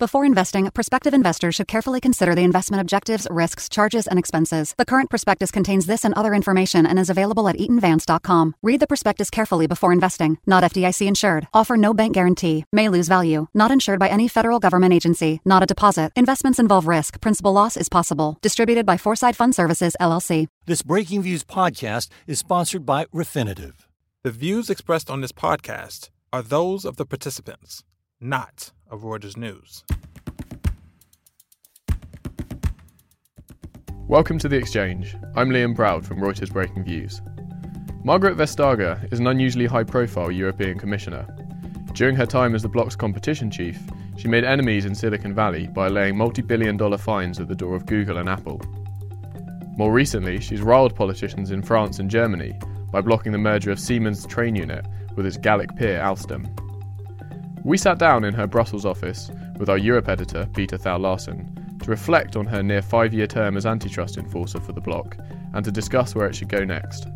Before investing, prospective investors should carefully consider the investment objectives, risks, charges, and expenses. The current prospectus contains this and other information and is available at eatonvance.com. Read the prospectus carefully before investing. Not FDIC insured. Offer no bank guarantee. May lose value. Not insured by any federal government agency. Not a deposit. Investments involve risk. Principal loss is possible. Distributed by Foreside Fund Services, LLC. This Breaking Views podcast is sponsored by Refinitiv. The views expressed on this podcast are those of the participants, not of Reuters News. Welcome to The Exchange. I'm Liam Proud from Reuters Breaking Views. Margrethe Vestager is an unusually high profile European Commissioner. During her time as the bloc's competition chief, she made enemies in Silicon Valley by laying multi billion dollar fines at the door of Google and Apple. More recently, she's riled politicians in France and Germany by blocking the merger of Siemens' train unit with its Gallic peer Alstom. We sat down in her Brussels office with our Europe editor, Peter Thal Larsen, to reflect on her near five year term as antitrust enforcer for the bloc and to discuss where it should go next.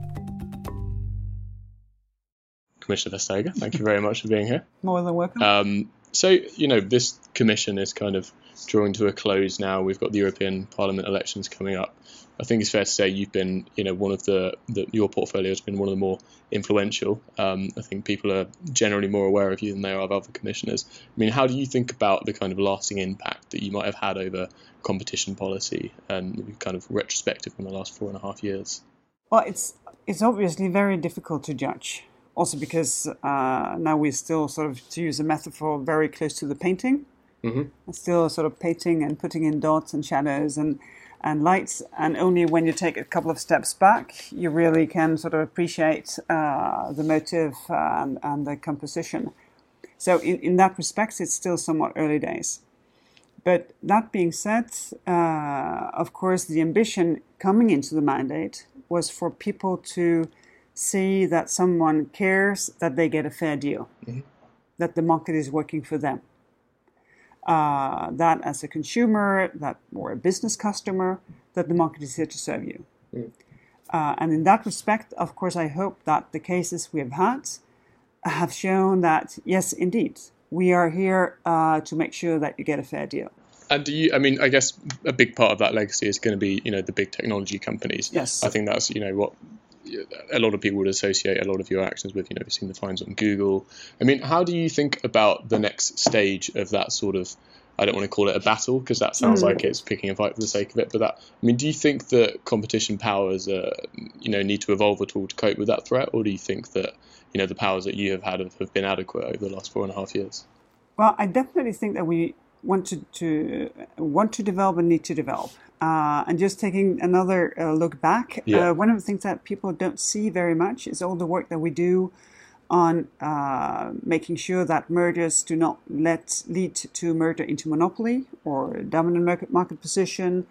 Commissioner Vestager, thank you very much for being here. More than welcome. Um, so, you know, this commission is kind of drawing to a close now. We've got the European Parliament elections coming up. I think it's fair to say you've been, you know, one of the, the your portfolio has been one of the more influential. Um, I think people are generally more aware of you than they are of other commissioners. I mean, how do you think about the kind of lasting impact that you might have had over competition policy and kind of retrospective in the last four and a half years? Well, it's it's obviously very difficult to judge. Also, because uh, now we're still sort of, to use a metaphor, very close to the painting. Mm-hmm. Still sort of painting and putting in dots and shadows and and lights. And only when you take a couple of steps back, you really can sort of appreciate uh, the motive and, and, the composition. So, in, in that respect, it's still somewhat early days. But that being said, uh, of course, the ambition coming into the mandate was for people to see that someone cares that they get a fair deal, mm-hmm. that the market is working for them uh, that as a consumer, that or a business customer, that the market is here to serve you. Mm. Uh, and in that respect, of course, I hope that the cases we have had have shown that yes, indeed, we are here uh, to make sure that you get a fair deal. And do you? I mean, I guess a big part of that legacy is going to be, you know, the big technology companies. Yes. I think that's, you know, what a lot of people would associate a lot of your actions with. You know, we've seen the fines on Google. I mean, how do you think about the next stage of that sort of? I don't want to call it a battle because that sounds mm. like it's picking a fight for the sake of it. But that, I mean, do you think that competition powers, uh, you know, need to evolve at all to cope with that threat, or do you think that, you know, the powers that you have had have, have been adequate over the last four and a half years? Well, I definitely think that we want to, to want to develop and need to develop. Uh, and just taking another uh, look back, yeah. uh, one of the things that people don't see very much is all the work that we do on uh, making sure that mergers do not let lead to merger into monopoly or dominant market, market position.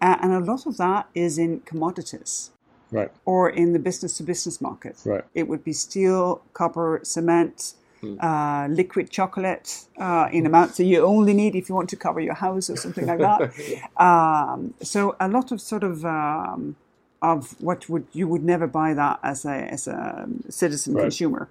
and a lot of that is in commodities. Right. Or in the business to business market. Right. It would be steel, copper, cement. Uh, liquid chocolate uh, in amounts that you only need if you want to cover your house or something like that. um, so a lot of sort of um, of what would you would never buy that as a as a citizen right. consumer.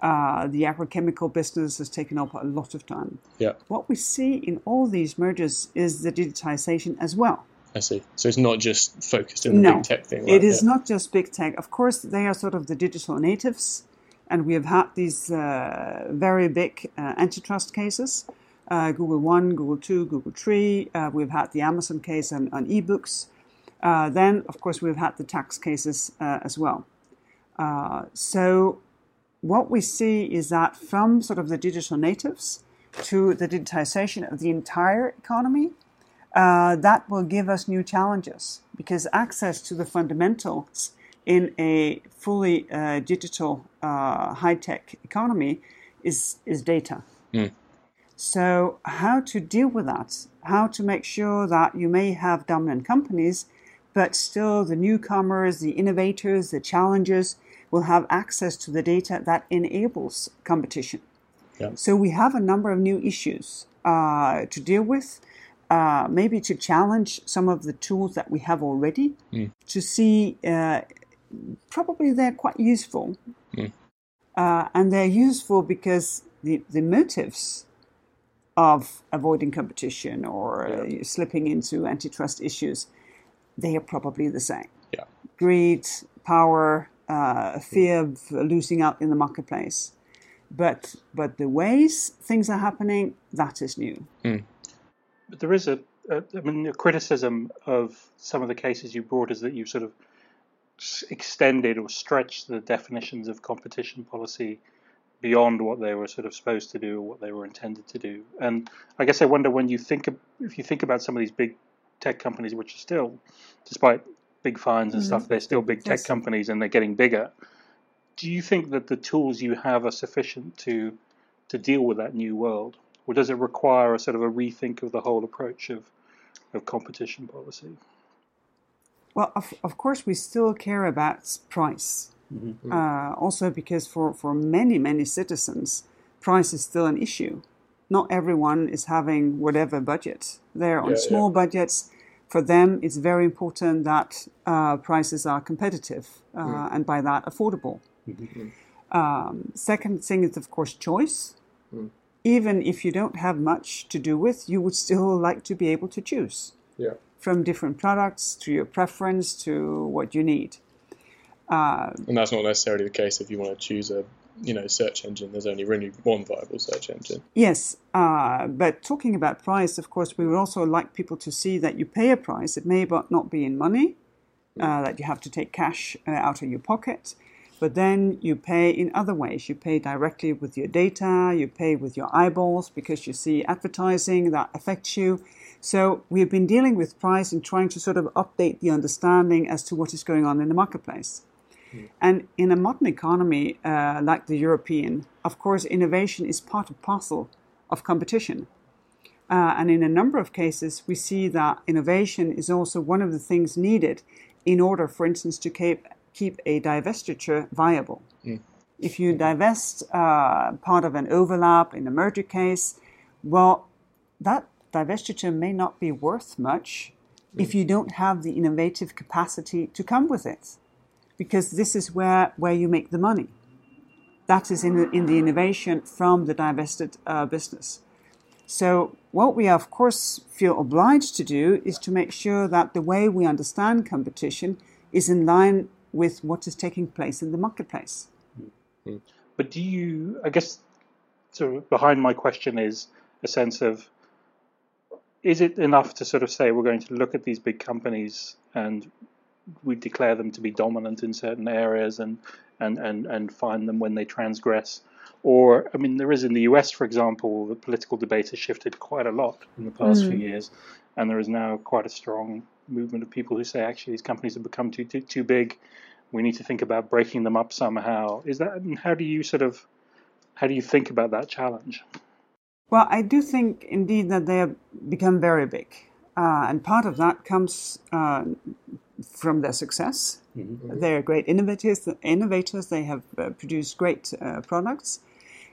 Uh, the agrochemical business has taken up a lot of time. Yeah. What we see in all these mergers is the digitization as well. I see. So it's not just focused in the no, big tech thing. Right? It is yeah. not just big tech. Of course, they are sort of the digital natives and we have had these uh, very big uh, antitrust cases. Uh, Google One, Google Two, Google Three. Uh, we've had the Amazon case on, on ebooks. Uh, then, of course, we've had the tax cases as well. so, what we see is that from sort of the digital natives to the digitization of the entire economy, that will give us new challenges because access to the fundamentals in a fully uh, digital, uh, high tech economy is, is data. Mm. So, how to deal with that? How to make sure that you may have dominant companies, but still the newcomers, the innovators, the challengers will have access to the data that enables competition. Yeah. So we have a number of new issues uh, to deal with. Uh, maybe to challenge some of the tools that we have already to see uh, probably they're quite useful. Uh, and they're useful because the, the motives of avoiding competition or uh, slipping into antitrust issues they are probably the same. Yeah. greed power uh, fear of losing out in the marketplace. But but the ways things are happening that is new. But there is a, a, I mean, a criticism of some of the cases you brought is that you've sort of s- extended or stretched the definitions of competition policy beyond what they were sort of supposed to do or what they were intended to do. And I guess I wonder when you think of, if you think about some of these big tech companies, which are still, despite big fines and mm-hmm. stuff, they're still big tech Yes. companies and they're getting bigger. Do you think that the tools you have are sufficient to to deal with that new world, or does it require a sort of a rethink of the whole approach of of competition policy? Well, of, of course, we still care about price. Uh, also, because for, for many, many citizens, price is still an issue. Not everyone is having whatever budget. They're on Yeah, small budgets. For them, it's very important that uh, prices are competitive uh, and by that affordable. Um, second thing is, of course, choice. Even if you don't have much to do with, you would still like to be able to choose Yeah. From different products to your preference to what you need. And that's not necessarily the case if you want to choose a you know search engine. There's only really one viable search engine. Yes, uh, but talking about price, of course, we would also like people to see that you pay a price. It may but not be in money, uh, that you have to take cash uh, out of your pocket, but then you pay in other ways. You pay directly with your data, you pay with your eyeballs because you see advertising that affects you. So we've been dealing with price and trying to sort of update the understanding as to what is going on in the marketplace. And in a modern economy uh, like the European, of course, innovation is part and parcel of competition. Uh, and in a number of cases, we see that innovation is also one of the things needed in order, for instance, to keep, keep a divestiture viable. If you divest uh, part of an overlap in a merger case, well, that divestiture may not be worth much if you don't have the innovative capacity to come with it because this is where, where you make the money. That is in the, in the innovation from the divested uh, business. So, what we of course feel obliged to do is to make sure that the way we understand competition is in line with what is taking place in the marketplace. Mm-hmm. But do you? I guess sort of behind my question is a sense of is it enough to sort of say we're going to look at these big companies and we declare them to be dominant in certain areas and and and and find them when they transgress or I mean there is in the US for example the political debate has shifted quite a lot in the past mm. few years and there is now quite a strong movement of people who say actually these companies have become too too, too big we need to think about breaking them up somehow is that and how do you sort of how do you think about that challenge Well, I do think indeed that they have become very big. Uh, and part of that comes uh, from their success. They are great innovators. Innovators. They have uh, produced great uh, products.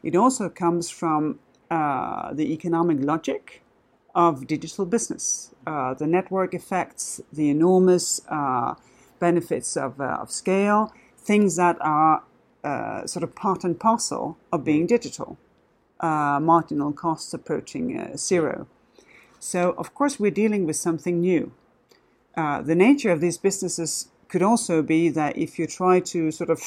It also comes from uh, the economic logic of digital business, uh, the network effects, the enormous uh, benefits of, uh, of scale, things that are uh, sort of part and parcel of being digital uh, marginal costs approaching uh, zero. So, of course, we're dealing with something new. Uh, the nature of these businesses could also be that if you try to sort of,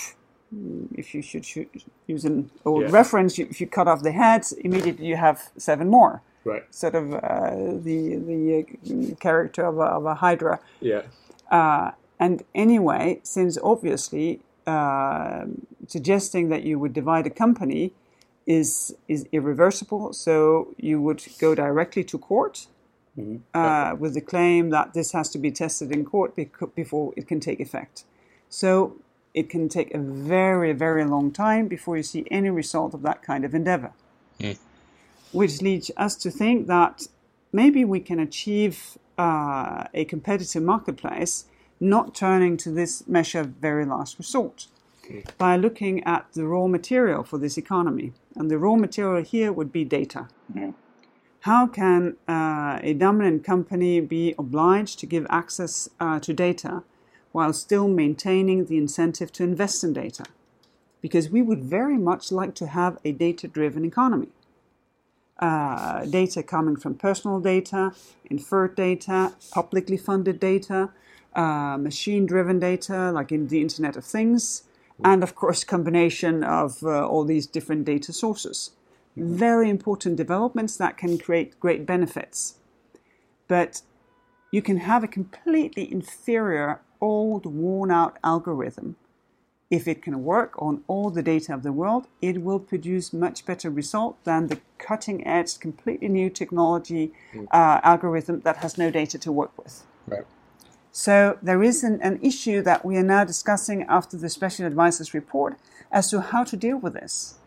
mm, if you should should use an old Yeah. reference, if you cut off the heads, immediately you have seven more. Right. Sort of uh, the the uh, character of a, of a hydra. Yeah. Uh, and anyway, since obviously uh, suggesting that you would divide a company is is irreversible, so you would go directly to court uh, with the claim that this has to be tested in court bec- before it can take effect. So it can take a very very long time before you see any result of that kind of endeavor, which leads us to think that maybe we can achieve uh, a competitive marketplace not turning to this measure of very last resort by looking at the raw material for this economy. And the raw material here would be data. How can uh, a dominant company be obliged to give access uh, to data while still maintaining the incentive to invest in data? Because we would very much like to have a data driven economy. Uh, data coming from personal data, inferred data, publicly funded data, uh, machine driven data, like in the Internet of Things, and of course, combination of uh, all these different data sources. Very important developments that can create great benefits. But you can have a completely inferior, old, worn out algorithm. If it can work on all the data of the world, it will produce much better result than the cutting edge, completely new technology uh, algorithm that has no data to work with. Right. So there is an, an issue that we are now discussing after the special advisor's report as to how to deal with this.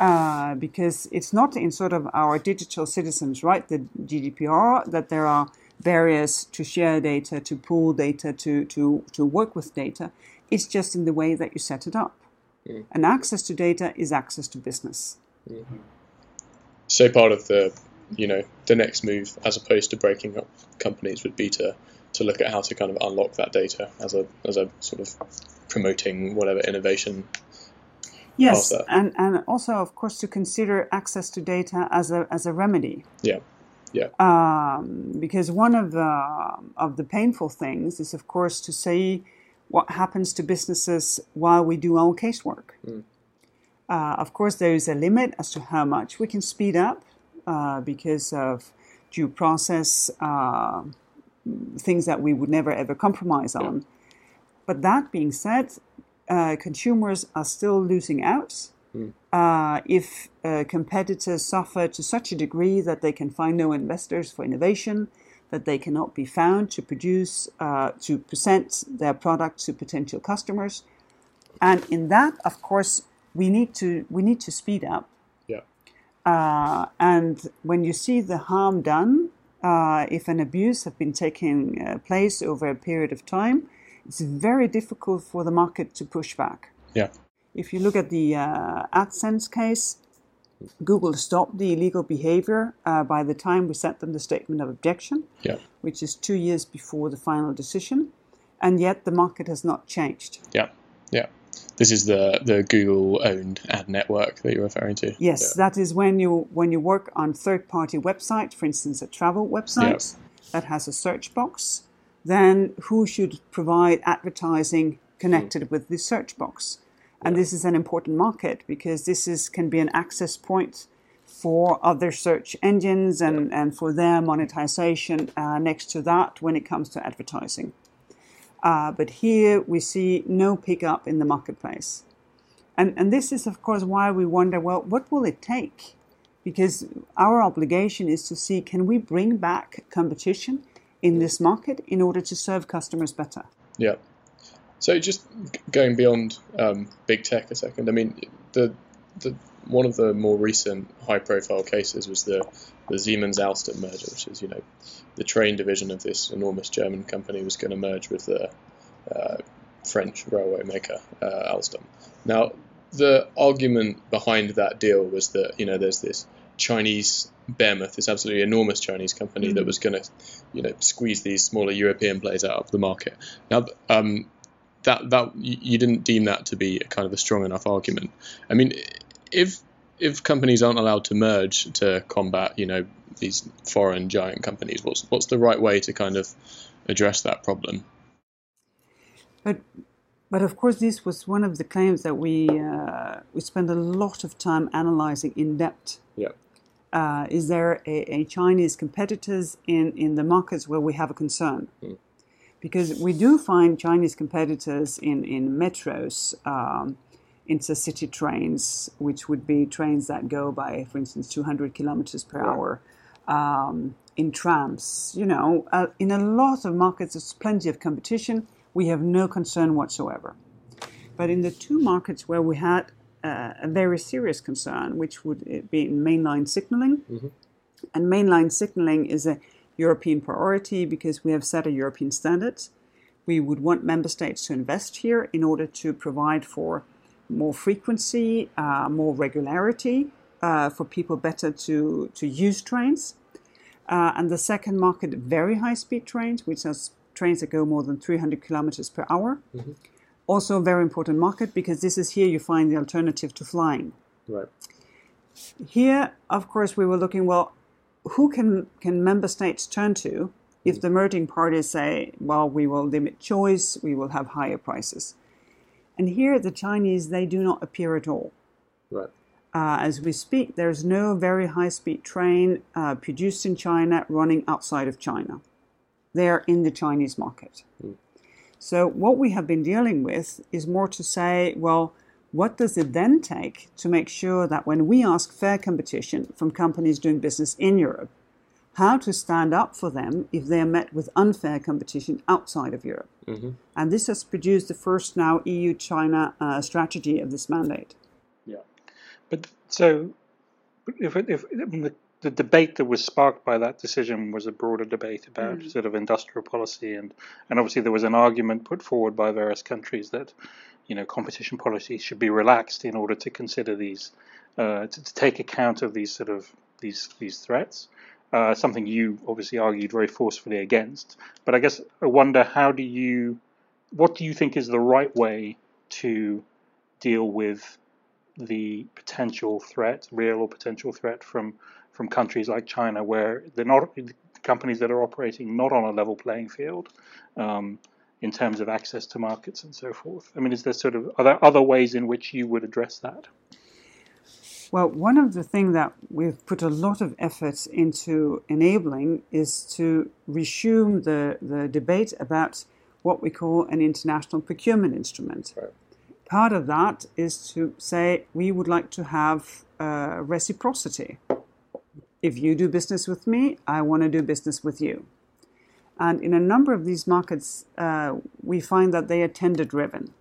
Uh, because it's not in sort of our digital citizens, right? The GDPR that there are barriers to share data, to pool data, to to to work with data. It's just in the way that you set it up. And access to data is access to business. So part of the, you know, the next move, as opposed to breaking up companies, would be to to look at how to kind of unlock that data as a as a sort of promoting whatever innovation. Yes, and and also of course to consider access to data as a as a remedy. Yeah, yeah, um, because one of the of the painful things is, of course, to see what happens to businesses while we do our casework. Uh, of course, there is a limit as to how much we can speed up uh, because of due process uh, things that we would never ever compromise on. But that being said, uh, consumers are still losing out. Uh, if uh, competitors suffer to such a degree that they can find no investors for innovation, that they cannot be found to produce, uh, to present their product to potential customers, and in that, of course, we need to we need to speed up. yeah, Uh, and when you see the harm done, uh, if an abuse has been taking uh, place over a period of time, it's very difficult for the market to push back. yeah, If you look at the uh, AdSense case, Google stopped the illegal behavior uh, by the time we sent them the statement of objection, yeah, which is two years before the final decision, and yet the market has not changed. yeah, yeah. This is the the Google owned ad network that you're referring to. Yes, Yeah. that is when you when you work on third-party website, for instance, a travel website that has a search box, then who should provide advertising connected with the search box? And this is an important market because this is can be an access point for other search engines and, and for their monetization uh, next to that when it comes to advertising. Uh, but here we see no pickup in the marketplace. And, and this is, of course, why we wonder well, what will it take? Because our obligation is to see can we bring back competition in this market in order to serve customers better? Yeah. So just going beyond um, big tech a second. I mean, the the one of the more recent high-profile cases was the the Siemens Alstom merger, which is you know the train division of this enormous German company was going to merge with the uh, French railway maker uh, Alstom. Now, the argument behind that deal was that you know there's this Chinese behemoth, this absolutely enormous Chinese company that was going to, you know, squeeze these smaller European players out of the market. Now, um, that that you didn't deem that to be a kind of a strong enough argument. I mean, if if companies aren't allowed to merge to combat, you know, these foreign giant companies, what's what's the right way to kind of address that problem? But but of course, this was one of the claims that we uh, we spent a lot of time analyzing in depth. Yeah. Uh, is there a, a Chinese competitors in, in the markets where we have a concern? Because we do find Chinese competitors in, in metros, um, intercity trains, which would be trains that go by, for instance, 200 kilometers per hour, um, in trams. You know, uh, in a lot of markets, there's plenty of competition. We have no concern whatsoever. But in the two markets where we had uh, a very serious concern, which would uh, be in mainline signaling, and mainline signaling is a European priority because we have set a European standard. We would want member states to invest here in order to provide for more frequency, uh, more regularity, uh, for people better to, to use trains. Uh, and the second market, very high speed trains, which are trains that go more than 300 kilometers per hour. Mm-hmm. Also, a very important market because this is here you find the alternative to flying. Right. Here, of course, we were looking well, who can, can member states turn to if the merging parties say, well, we will limit choice, we will have higher prices. And here, the Chinese, they do not appear at all. Right. Uh, as we speak, there's no very high speed train uh, produced in China running outside of China. They're in the Chinese market. Mm. So, what we have been dealing with is more to say, well, what does it then take to make sure that when we ask fair competition from companies doing business in Europe, how to stand up for them if they are met with unfair competition outside of Europe? Mm-hmm. And this has produced the first now EU China uh, strategy of this mandate. Yeah. But so, if, if, the, the debate that was sparked by that decision was a broader debate about mm. sort of industrial policy, and, and obviously there was an argument put forward by various countries that you know competition policy should be relaxed in order to consider these uh, to, to, take account of these sort of these these threats. Uh, something you obviously argued very forcefully against. But I guess I wonder how do you, what do you think is the right way to deal with the potential threat, real or potential threat from from countries like China, where they're not companies that are operating not on a level playing field. Um, in terms of access to markets and so forth? I mean, is there sort of are there other ways in which you would address that? Well, one of the things that we've put a lot of effort into enabling is to resume the, the debate about what we call an international procurement instrument. Right. Part of that is to say we would like to have uh, reciprocity. If you do business with me, I want to do business with you. And in a number of these markets, uh, we find that they are tender driven.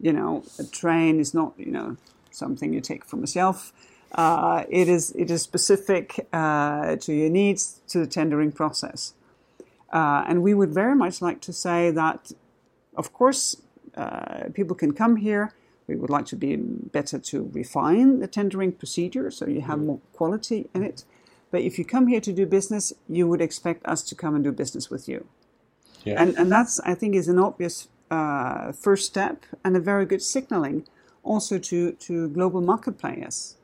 You know, a train is not, you know, something you take from a shelf. Uh, it is it is specific uh, to your needs to the tendering process, uh, and we would very much like to say that, of course, uh, people can come here. We would like to be better to refine the tendering procedure so you have mm. more quality in it. But if you come here to do business, you would expect us to come and do business with you. Yeah. And, and that's, I think, is an obvious uh, first step and a very good signaling also to, to global market players.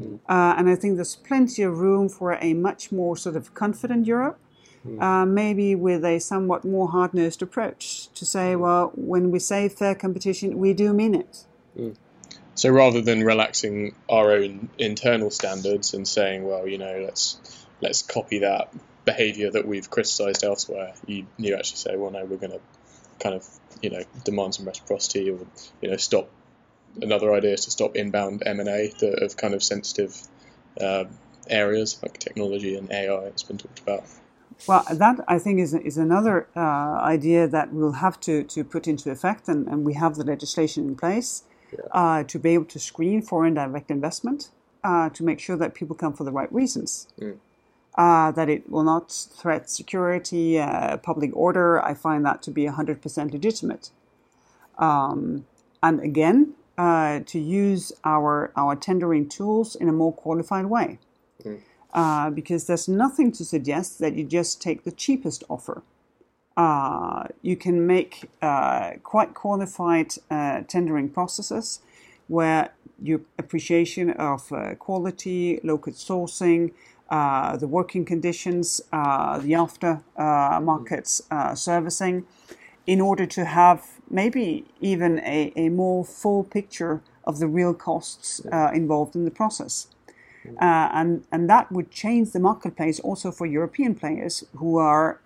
Mm. Uh, and I think there's plenty of room for a much more sort of confident Europe, mm. uh, maybe with a somewhat more hard nosed approach to say, mm. well, when we say fair competition, we do mean it. So rather than relaxing our own internal standards and saying, well, you know, let's let's copy that behaviour that we've criticised elsewhere, you you actually say, well, no, we're going to kind of you know demand some reciprocity or you know stop. Another idea is to stop inbound M and A of kind of sensitive uh, areas like technology and AI. It's been talked about. Well, that I think is is another uh, idea that we'll have to, to put into effect, and, and we have the legislation in place. Uh, to be able to screen foreign direct investment uh, to make sure that people come for the right reasons. Mm. Uh, that it will not threat security, uh, public order. I find that to be 100% legitimate. Um, and again, uh, to use our, our tendering tools in a more qualified way. Mm. because there's nothing to suggest that you just take the cheapest offer uh, you can make uh, quite qualified uh, tendering processes where your appreciation of uh, quality, local sourcing, uh, the working conditions, uh, the after markets servicing, in order to have maybe even a, a more full picture of the real costs involved in the process. and, and that would change the marketplace also for European players who are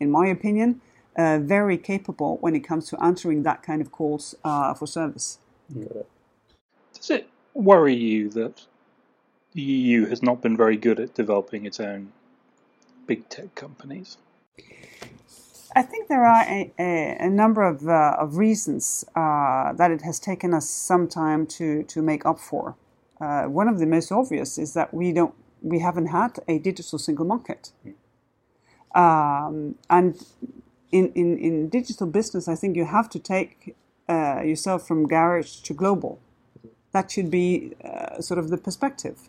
in my opinion, uh, very capable when it comes to answering that kind of calls uh, for service. Does it worry you that the EU has not been very good at developing its own big tech companies? I think there are a, a, a number of, uh, of reasons uh, that it has taken us some time to, to make up for. Uh, one of the most obvious is that we don't we haven't had a digital single market. Um, and in, in, in digital business, I think you have to take uh, yourself from garage to global. That should be uh, sort of the perspective.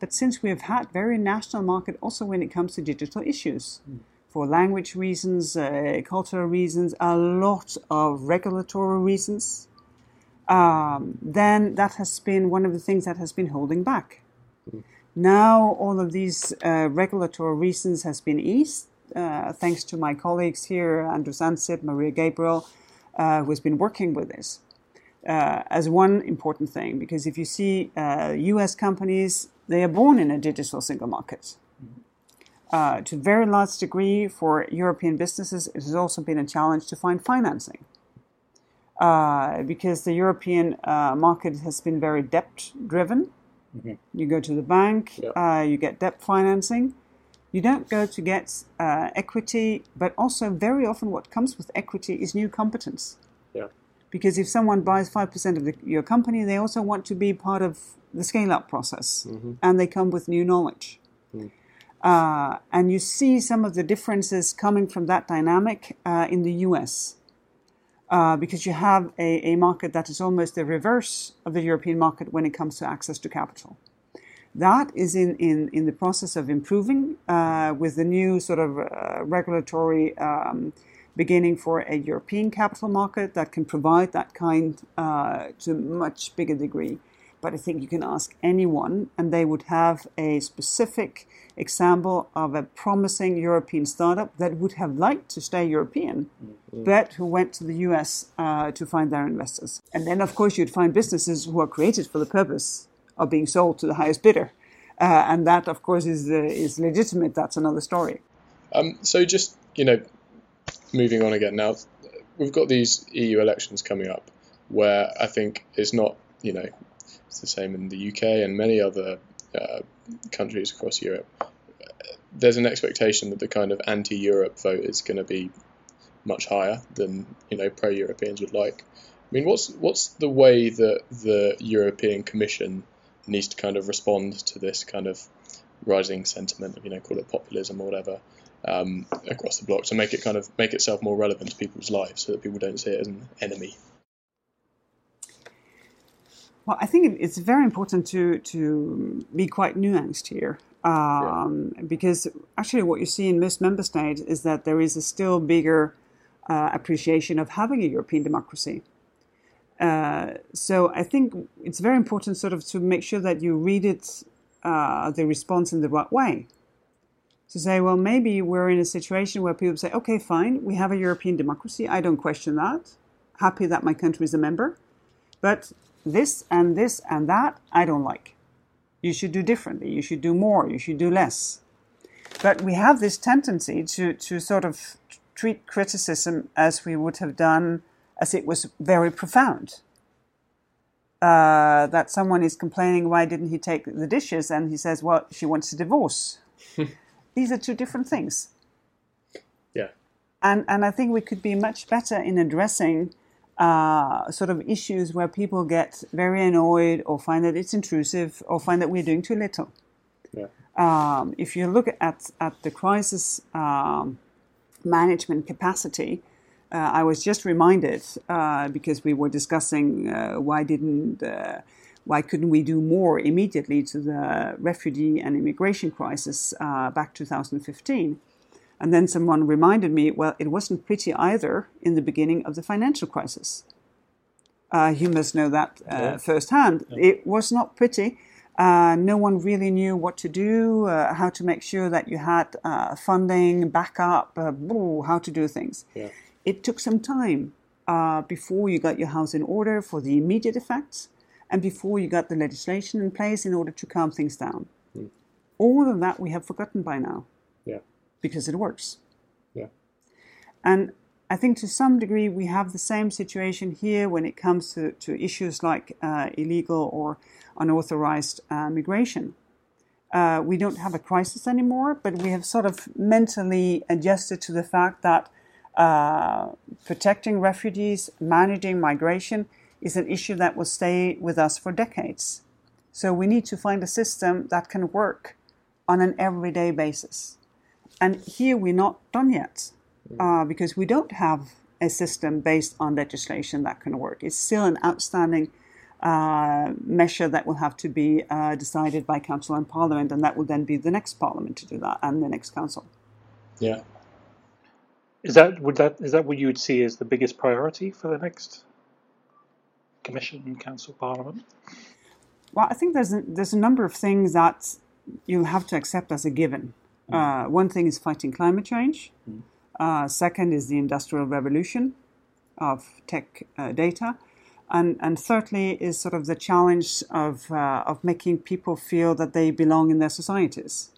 But since we have had very national market also when it comes to digital issues, mm. for language reasons, uh, cultural reasons, a lot of regulatory reasons, um, then that has been one of the things that has been holding back. Mm. Now all of these uh, regulatory reasons has been eased, uh, thanks to my colleagues here, Andrus Ansip, Mariya Gabriel, uh, who has been working with this. Uh, as one important thing, because if you see US uh, companies, they are born in a digital single market. Uh, to a very large degree, for European businesses, it has also been a challenge to find financing. Uh, because the European uh, market has been very debt driven. Mm-hmm. You go to the bank. Uh, you get debt financing. You don't go to get uh, equity, but also very often what comes with equity is new competence. Yeah. Because if someone buys 5% of the, your company, they also want to be part of the scale up process mm-hmm. and they come with new knowledge. Mm. Uh, and you see some of the differences coming from that dynamic uh, in the US uh, because you have a, a, market that is almost the reverse of the European market when it comes to access to capital. That is in, in, in the process of improving uh, with the new sort of uh, regulatory um, beginning for a European capital market that can provide that kind uh, to a much bigger degree. But I think you can ask anyone, and they would have a specific example of a promising European startup that would have liked to stay European, mm-hmm. but who went to the US uh, to find their investors. And then, of course, you'd find businesses who are created for the purpose of being sold to the highest bidder. Uh, and that, of course, is, uh, is legitimate. That's another story. Um, so, just, you know, moving on again now, we've got these EU elections coming up where I think it's not, you know, it's the same in the UK and many other uh, countries across Europe. There's an expectation that the kind of anti-Europe vote is going to be much higher than you know pro-Europeans would like. I mean, what's what's the way that the European Commission needs to kind of respond to this kind of rising sentiment, you know, call it populism or whatever, um, across the bloc to make it kind of make itself more relevant to people's lives, so that people don't see it as an enemy. Well, I think it's very important to to be quite nuanced here, um, yeah. because actually, what you see in most member states is that there is a still bigger uh, appreciation of having a European democracy. Uh, so I think it's very important, sort of, to make sure that you read it, uh, the response in the right way. To say, well, maybe we're in a situation where people say, okay, fine, we have a European democracy. I don't question that. Happy that my country is a member. But this and this and that I don't like. You should do differently. You should do more. You should do less. But we have this tendency to, to sort of treat criticism as we would have done as it was very profound. Uh, that someone is complaining, why didn't he take the dishes? And he says, well, she wants a divorce. These are two different things. Yeah. And, and I think we could be much better in addressing uh, sort of issues where people get very annoyed or find that it's intrusive or find that we're doing too little. Yeah. Um, if you look at, at the crisis um, management capacity, uh, I was just reminded uh, because we were discussing uh, why didn't uh, why couldn't we do more immediately to the refugee and immigration crisis uh, back 2015 and then someone reminded me, well, it wasn't pretty either in the beginning of the financial crisis. Uh, you must know that uh, yeah. firsthand. Yeah. It was not pretty. Uh, no one really knew what to do, uh, how to make sure that you had uh, funding, backup, uh, how to do things. Yeah. It took some time before you got your house in order for the immediate effects and before you got the legislation in place in order to calm things down. Mm. All of that we have forgotten by now Yeah. because it works. Yeah. And I think to some degree we have the same situation here when it comes to, to issues like uh, illegal or unauthorized uh, migration. Uh, we don't have a crisis anymore, but we have sort of mentally adjusted to the fact that uh, protecting refugees, managing migration is an issue that will stay with us for decades. So we need to find a system that can work on an everyday basis. And here we're not done yet. uh, because we don't have a system based on legislation that can work. It's still an outstanding uh, measure that will have to be uh, decided by Council and Parliament, and that will then be the next Parliament to do that and the next Council. Yeah. Is that would that is that what you would see as the biggest priority for the next Commission, Council, Parliament? Well, I think there's a, there's a number of things that you'll have to accept as a given. Uh, one thing is fighting climate change. Uh, second is the industrial revolution of tech uh, data. And, and thirdly is sort of the challenge of, uh, of making people feel that they belong in their societies.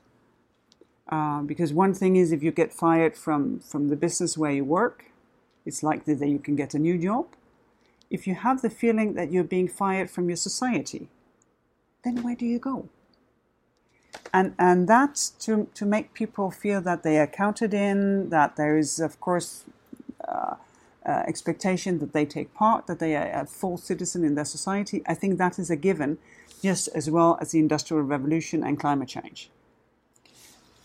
Uh, because one thing is if you get fired from, from the business where you work, it's likely that you can get a new job. If you have the feeling that you're being fired from your society, then where do you go? and and that's to to make people feel that they are counted in, that there is of course uh, uh, expectation that they take part, that they are a full citizen in their society. I think that is a given, just as well as the industrial revolution and climate change.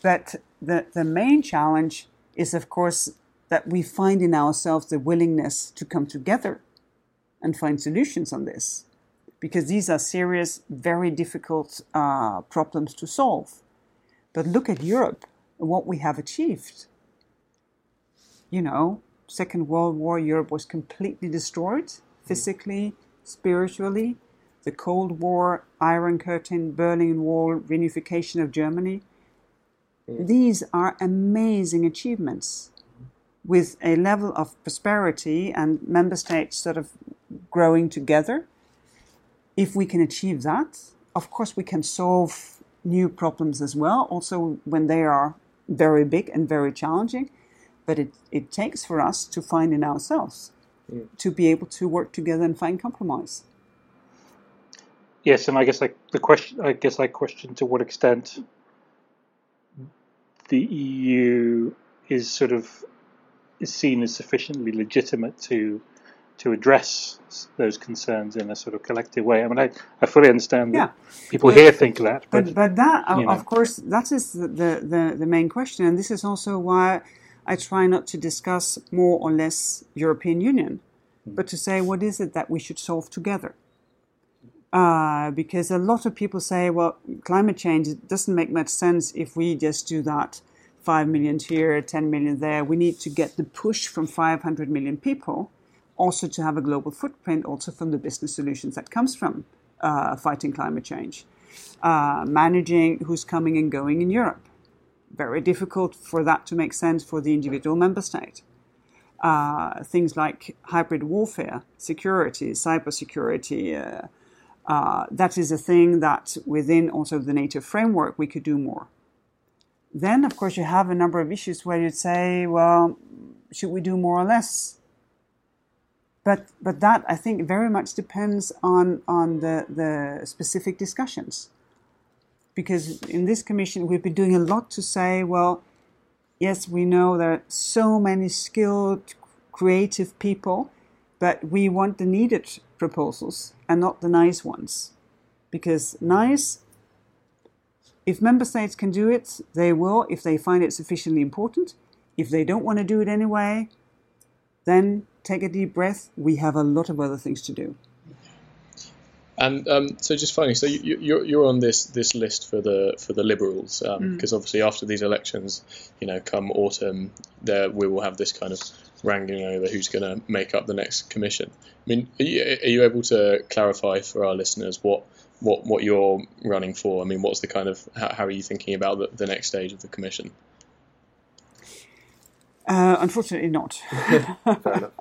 But the the main challenge is of course that we find in ourselves the willingness to come together and find solutions on this because these are serious, very difficult uh, problems to solve. But look at Europe and what we have achieved. You know, Second World War, Europe was completely destroyed physically, spiritually. The Cold War, Iron Curtain, Berlin Wall, reunification of Germany. These are amazing achievements with a level of prosperity and member states sort of growing together if we can achieve that, of course, we can solve new problems as well, also when they are very big and very challenging. But it, it takes for us to find in ourselves to be able to work together and find compromise. Yes, and I guess like the question, I guess I question to what extent the EU is sort of is seen as sufficiently legitimate to to address those concerns in a sort of collective way. I mean, I, I fully understand yeah. people here think that. But, but, but that, of know. course, that is the, the, the main question. And this is also why I try not to discuss more or less European Union, mm. but to say what is it that we should solve together. Uh, because a lot of people say, well, climate change doesn't make much sense if we just do that 5 million here, 10 million there. We need to get the push from 500 million people also to have a global footprint, also from the business solutions that comes from uh, fighting climate change. Uh, managing who's coming and going in Europe. Very difficult for that to make sense for the individual member state. Uh, things like hybrid warfare, security, cybersecurity, uh, that is a thing that within also the NATO framework we could do more. Then, of course, you have a number of issues where you'd say, well, should we do more or less? but but that I think very much depends on on the the specific discussions, because in this commission we've been doing a lot to say, well, yes, we know there are so many skilled, creative people, but we want the needed proposals and not the nice ones, because nice. If member states can do it, they will if they find it sufficiently important. If they don't want to do it anyway, then take a deep breath. We have a lot of other things to do. And um, so, just finally, so you, you're you're on this this list for the for the Liberals because um, mm. obviously after these elections, you know, come autumn, there we will have this kind of wrangling over who's going to make up the next commission. I mean, are you, are you able to clarify for our listeners what what what you're running for? I mean, what's the kind of how, how are you thinking about the, the next stage of the commission? Uh, unfortunately, not.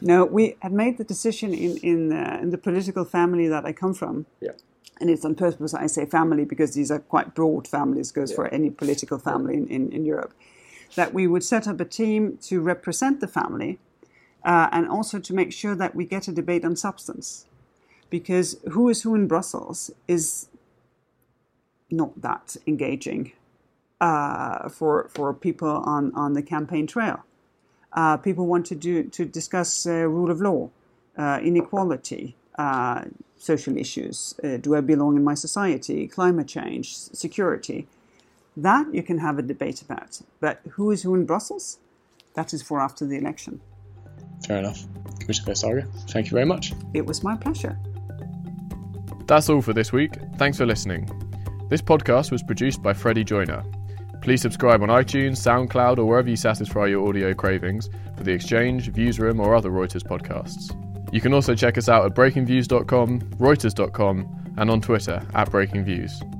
no, we had made the decision in in, uh, in the political family that I come from. Yeah. And it's on purpose I say family because these are quite broad families, goes yeah. for any political family in, in, in, Europe. That we would set up a team to represent the family uh, and also to make sure that we get a debate on substance. Because who is who in Brussels is not that engaging uh, for for people on, on the campaign trail. Uh, people want to do to discuss uh, rule of law, uh, inequality, uh, social issues. Do I belong in my society? Climate change, security. That you can have a debate about. But who is who in Brussels? that is for after the election. Fair enough. Commissioner Vestager, thank you very much. It was my pleasure. That's all for this week. Thanks for listening. This podcast was produced by Freddie Joyner. Please subscribe on iTunes, SoundCloud, or wherever you satisfy your audio cravings for The Exchange, Viewsroom, or other Reuters podcasts. You can also check us out at breakingviews.com, reuters.com, and on Twitter at breakingviews.